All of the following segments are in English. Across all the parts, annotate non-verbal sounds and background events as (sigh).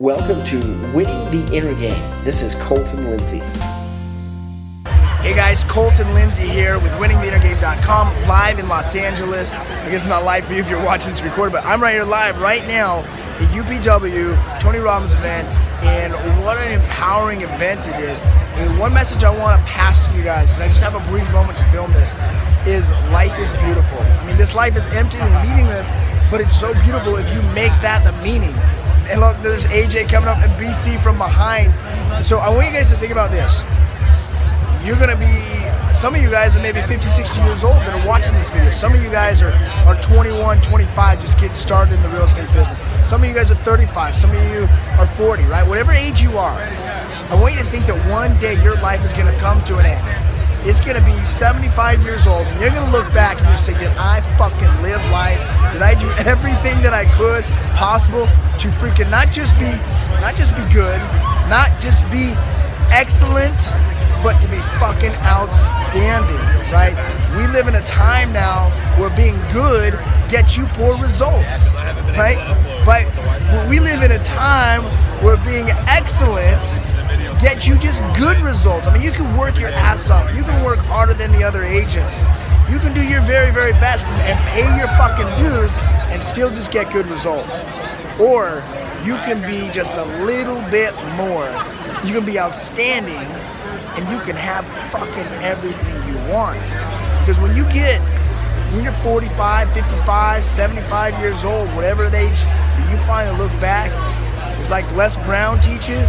Welcome to Winning the Inner Game. This is Colton Lindsay. Hey guys, Colton Lindsay here with winningtheinnergame.com live in Los Angeles. I guess it's not live for you if you're watching this recorded, but I'm right here live right now at UPW, Tony Robbins event, and what an empowering event it is. And one message I want to pass to you guys, because I just have a brief moment to film this, is life is beautiful. I mean, this life is empty and meaningless, but it's so beautiful if you make that the meaning. There's AJ coming up and BC from behind. So I want you guys to think about this. You're gonna be, some of you guys are maybe 50, 60 years old that are watching this video. Some of you guys are, are 21, 25, just getting started in the real estate business. Some of you guys are 35, some of you are 40, right? Whatever age you are, I want you to think that one day your life is gonna come to an end it's gonna be 75 years old, and you're gonna look back and you say, did I fucking live life? Did I do everything that I could possible to freaking not just be, not just be good, not just be excellent, but to be fucking outstanding, right? We live in a time now where being good gets you poor results, right? But we live in a time where being excellent get you just good results. I mean, you can work your ass off. You can work harder than the other agents. You can do your very, very best and, and pay your fucking dues and still just get good results. Or you can be just a little bit more. You can be outstanding and you can have fucking everything you want. Because when you get, when you're 45, 55, 75 years old, whatever age you finally look back, it's like Les Brown teaches,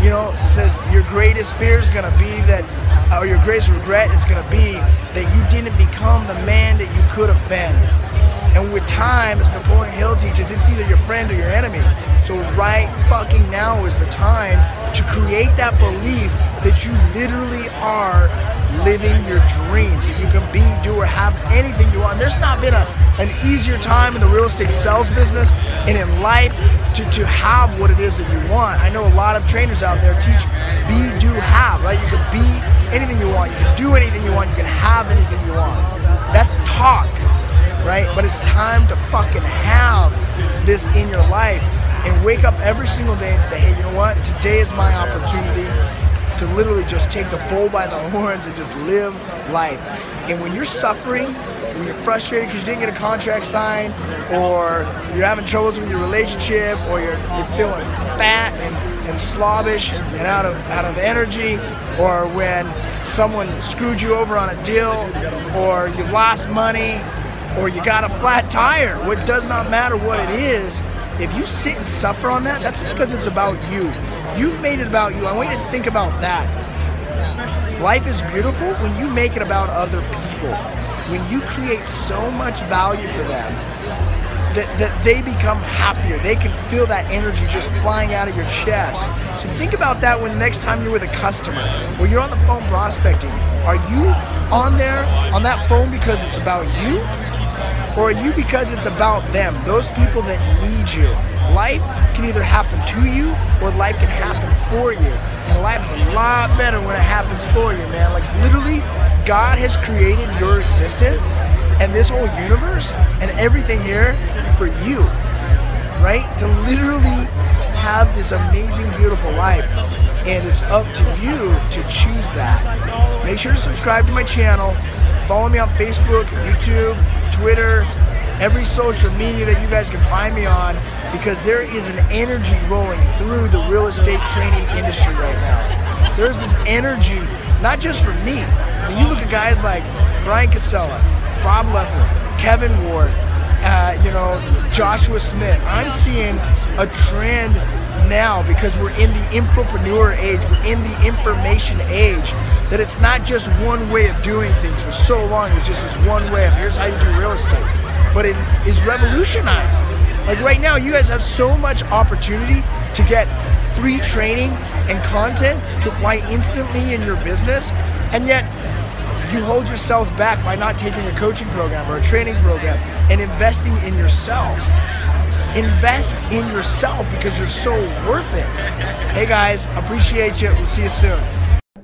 you know, says your greatest fear is going to be that, or your greatest regret is going to be that you didn't become the man that you could have been. And with time, as Napoleon Hill teaches, it's either your friend or your enemy. So right fucking now is the time to create that belief that you literally are living your dreams. That you can be, do, or have anything you want. There's not been a, an easier time in the real estate sales business and in life to, to have what it is that you want. I know a lot of trainers out there teach be, do, have, right? You can be anything you want, you can do anything you want, you can have anything you want. That's talk, right? But it's time to fucking have this in your life and wake up every single day and say, hey, you know what? Today is my opportunity to literally just take the bull by the (laughs) horns and just live life. And when you're suffering, when you're frustrated because you didn't get a contract signed, or you're having troubles with your relationship, or you're, you're feeling fat and, and slobbish and out of out of energy, or when someone screwed you over on a deal, or you lost money, or you got a flat tire. It does not matter what it is. If you sit and suffer on that, that's because it's about you. You've made it about you. I want you to think about that. Life is beautiful when you make it about other people. When you create so much value for them that, that they become happier. They can feel that energy just flying out of your chest. So think about that when next time you're with a customer or you're on the phone prospecting. Are you on there on that phone because it's about you? Or are you because it's about them, those people that need you? Life can either happen to you or life can happen for you. And life's a lot better when it happens for you, man. Like literally, God has created your existence and this whole universe and everything here for you, right? To literally have this amazing, beautiful life. And it's up to you to choose that. Make sure to subscribe to my channel. Follow me on Facebook, YouTube, Twitter, every social media that you guys can find me on because there is an energy rolling through the real estate training industry right now. There's this energy, not just for me. I mean, you look at guys like Brian Casella, Bob Leffler, Kevin Ward, uh, you know, Joshua Smith. I'm seeing a trend now because we're in the infopreneur age, we're in the information age, that it's not just one way of doing things. For so long, it was just this one way of here's how you do real estate. But it is revolutionized. Like right now, you guys have so much opportunity to get free training and content to apply instantly in your business, and yet you hold yourselves back by not taking a coaching program or a training program and investing in yourself. Invest in yourself because you're so worth it. Hey guys, appreciate you. We'll see you soon.